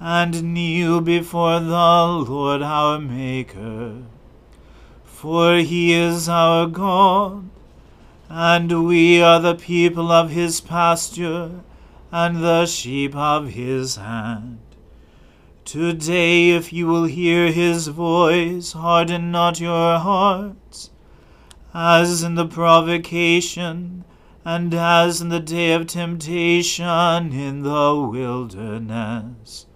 and kneel before the Lord our Maker for he is our God, and we are the people of his pasture, and the sheep of his hand. Today, if you will hear his voice, harden not your hearts, as in the provocation, and as in the day of temptation in the wilderness,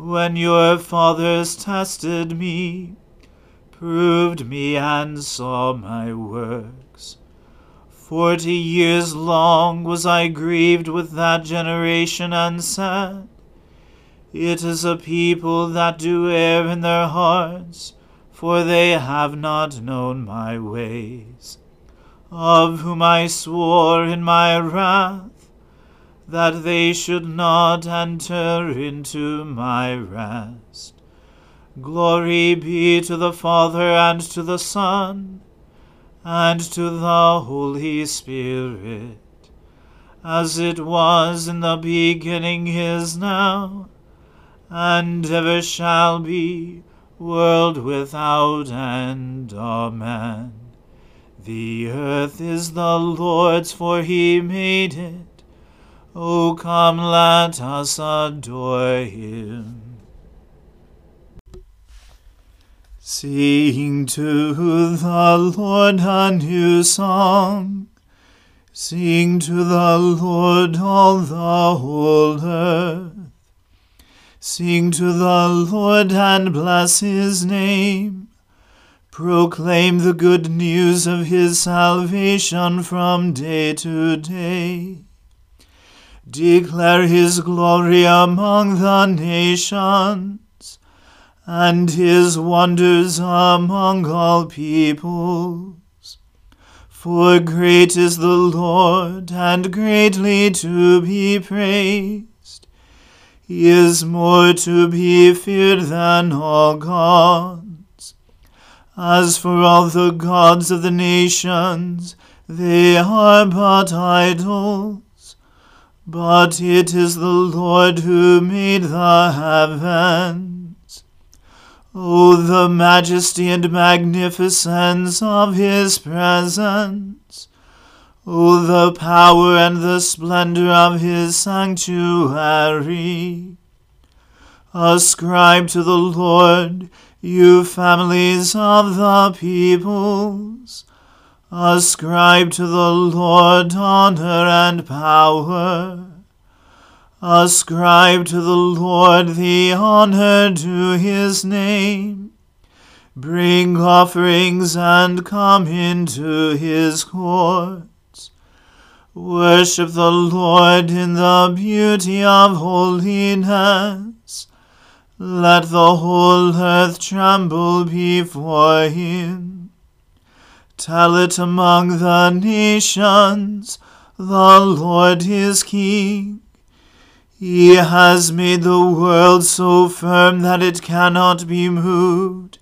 when your fathers tested me proved me and saw my works. Forty years long was I grieved with that generation and said, It is a people that do err in their hearts, for they have not known my ways, of whom I swore in my wrath that they should not enter into my rest. Glory be to the Father and to the Son and to the Holy Spirit, as it was in the beginning is now, and ever shall be, world without end. Amen. The earth is the Lord's, for he made it. O come, let us adore him. Sing to the Lord a new song. Sing to the Lord all the whole earth. Sing to the Lord and bless his name. Proclaim the good news of his salvation from day to day. Declare his glory among the nations and his wonders among all peoples. For great is the Lord, and greatly to be praised. He is more to be feared than all gods. As for all the gods of the nations, they are but idols. But it is the Lord who made the heavens. O the majesty and magnificence of his presence! O the power and the splendor of his sanctuary! Ascribe to the Lord, you families of the peoples. Ascribe to the Lord honor and power. Ascribe to the Lord the honor due his name. Bring offerings and come into his courts. Worship the Lord in the beauty of holiness. Let the whole earth tremble before him. Tell it among the nations, the Lord is King. He has made the world so firm that it cannot be moved.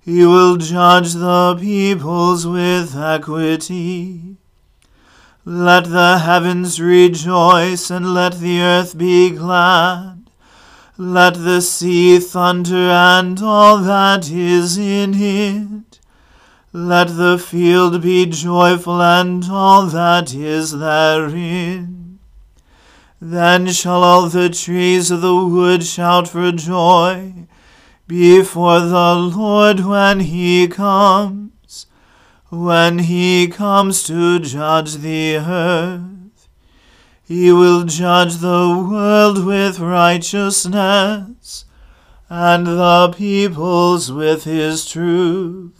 He will judge the peoples with equity. Let the heavens rejoice, and let the earth be glad. Let the sea thunder, and all that is in it. Let the field be joyful, and all that is therein. Then shall all the trees of the wood shout for joy before the Lord when he comes, when he comes to judge the earth. He will judge the world with righteousness, and the peoples with his truth.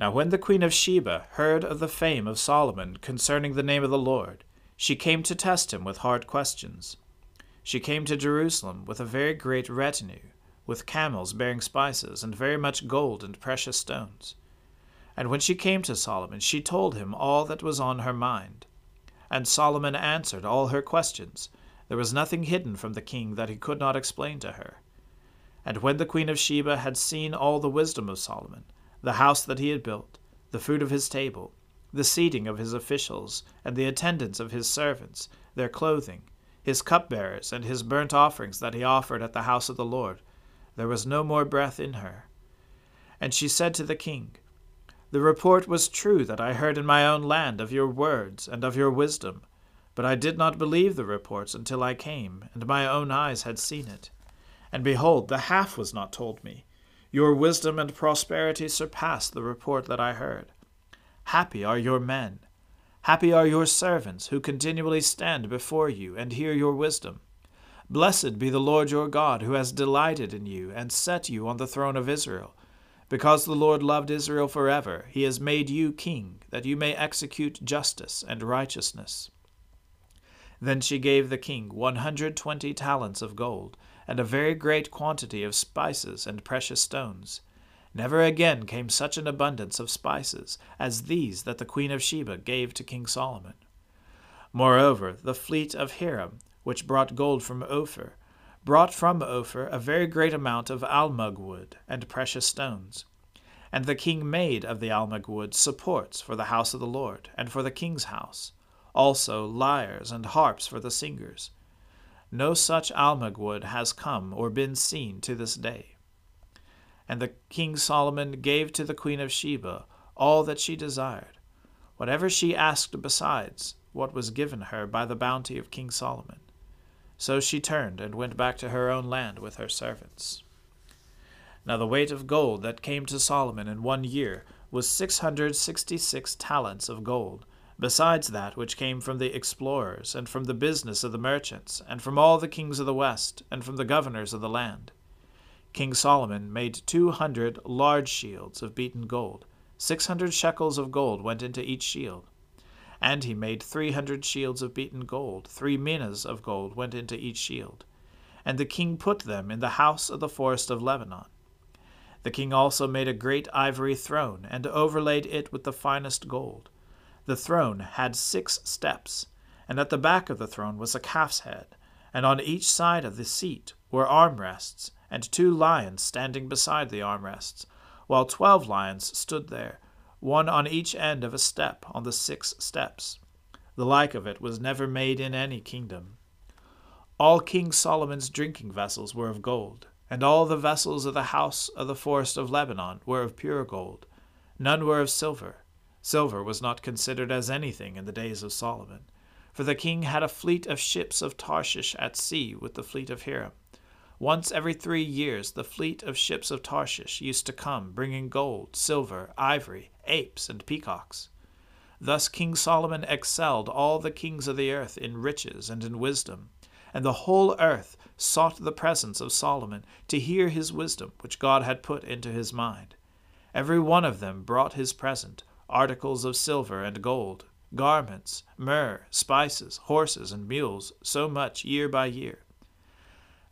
Now when the queen of Sheba heard of the fame of Solomon concerning the name of the Lord, she came to test him with hard questions. She came to Jerusalem with a very great retinue with camels bearing spices, and very much gold and precious stones. And when she came to Solomon, she told him all that was on her mind. And Solomon answered all her questions. There was nothing hidden from the king that he could not explain to her. And when the queen of Sheba had seen all the wisdom of Solomon, the house that he had built, the food of his table, the seating of his officials, and the attendance of his servants, their clothing, his cupbearers, and his burnt offerings that he offered at the house of the Lord, there was no more breath in her. And she said to the king, The report was true that I heard in my own land of your words and of your wisdom, but I did not believe the reports until I came, and my own eyes had seen it. And behold, the half was not told me. Your wisdom and prosperity surpass the report that I heard. Happy are your men. Happy are your servants who continually stand before you and hear your wisdom. Blessed be the Lord your God, who has delighted in you and set you on the throne of Israel. Because the Lord loved Israel forever, he has made you king, that you may execute justice and righteousness. Then she gave the king one hundred twenty talents of gold, and a very great quantity of spices and precious stones. Never again came such an abundance of spices as these that the queen of Sheba gave to King Solomon. Moreover, the fleet of Hiram, which brought gold from Ophir, brought from Ophir a very great amount of almug wood and precious stones. And the king made of the almug wood supports for the house of the Lord, and for the king's house, also lyres and harps for the singers. No such almug wood has come or been seen to this day. And the king Solomon gave to the queen of Sheba all that she desired, whatever she asked besides what was given her by the bounty of King Solomon. So she turned and went back to her own land with her servants. Now the weight of gold that came to Solomon in one year was six hundred sixty six talents of gold, besides that which came from the explorers, and from the business of the merchants, and from all the kings of the west, and from the governors of the land. King Solomon made two hundred large shields of beaten gold. Six hundred shekels of gold went into each shield. And he made three hundred shields of beaten gold, three minas of gold went into each shield. And the king put them in the house of the forest of Lebanon. The king also made a great ivory throne, and overlaid it with the finest gold. The throne had six steps, and at the back of the throne was a calf's head, and on each side of the seat were armrests, and two lions standing beside the armrests, while twelve lions stood there one on each end of a step on the six steps. The like of it was never made in any kingdom. All King Solomon's drinking vessels were of gold, and all the vessels of the house of the forest of Lebanon were of pure gold. None were of silver, Silver was not considered as anything in the days of Solomon, for the king had a fleet of ships of Tarshish at sea with the fleet of Hiram. Once every three years, the fleet of ships of Tarshish used to come, bringing gold, silver, ivory, apes, and peacocks. Thus King Solomon excelled all the kings of the earth in riches and in wisdom, and the whole earth sought the presence of Solomon to hear his wisdom which God had put into his mind. Every one of them brought his present, articles of silver and gold, garments, myrrh, spices, horses, and mules, so much year by year.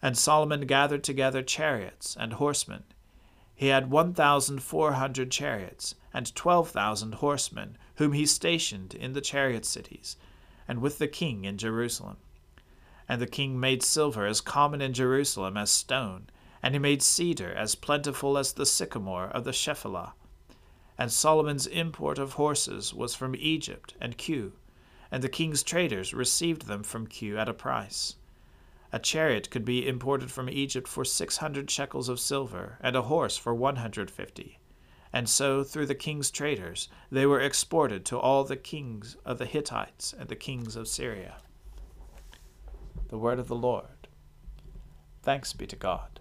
And Solomon gathered together chariots and horsemen. He had one thousand four hundred chariots, and twelve thousand horsemen, whom he stationed in the chariot cities, and with the king in Jerusalem. And the king made silver as common in Jerusalem as stone, and he made cedar as plentiful as the sycamore of the Shephelah. And Solomon's import of horses was from Egypt and Kue, and the king's traders received them from Kue at a price. A chariot could be imported from Egypt for six hundred shekels of silver, and a horse for one hundred fifty. And so, through the king's traders, they were exported to all the kings of the Hittites and the kings of Syria. The word of the Lord. Thanks be to God.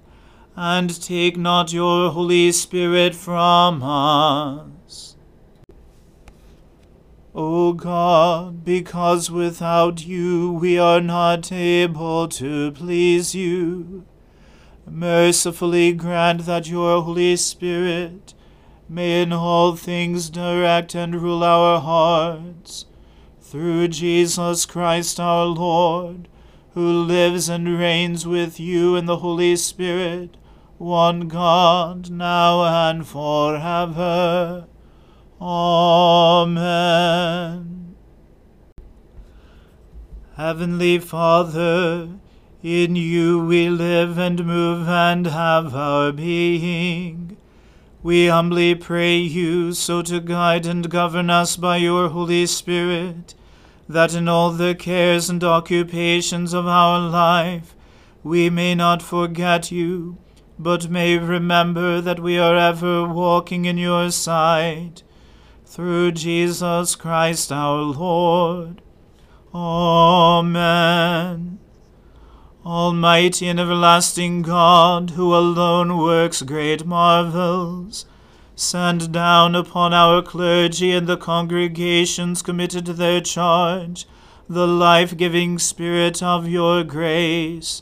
and take not your Holy Spirit from us. O God, because without you we are not able to please you, mercifully grant that your Holy Spirit may in all things direct and rule our hearts, through Jesus Christ our Lord, who lives and reigns with you in the Holy Spirit, one God, now and forever. Amen. Heavenly Father, in you we live and move and have our being. We humbly pray you so to guide and govern us by your Holy Spirit, that in all the cares and occupations of our life we may not forget you, but may remember that we are ever walking in your sight through Jesus Christ our Lord. Amen. Almighty and everlasting God, who alone works great marvels, send down upon our clergy and the congregations committed to their charge the life giving Spirit of your grace.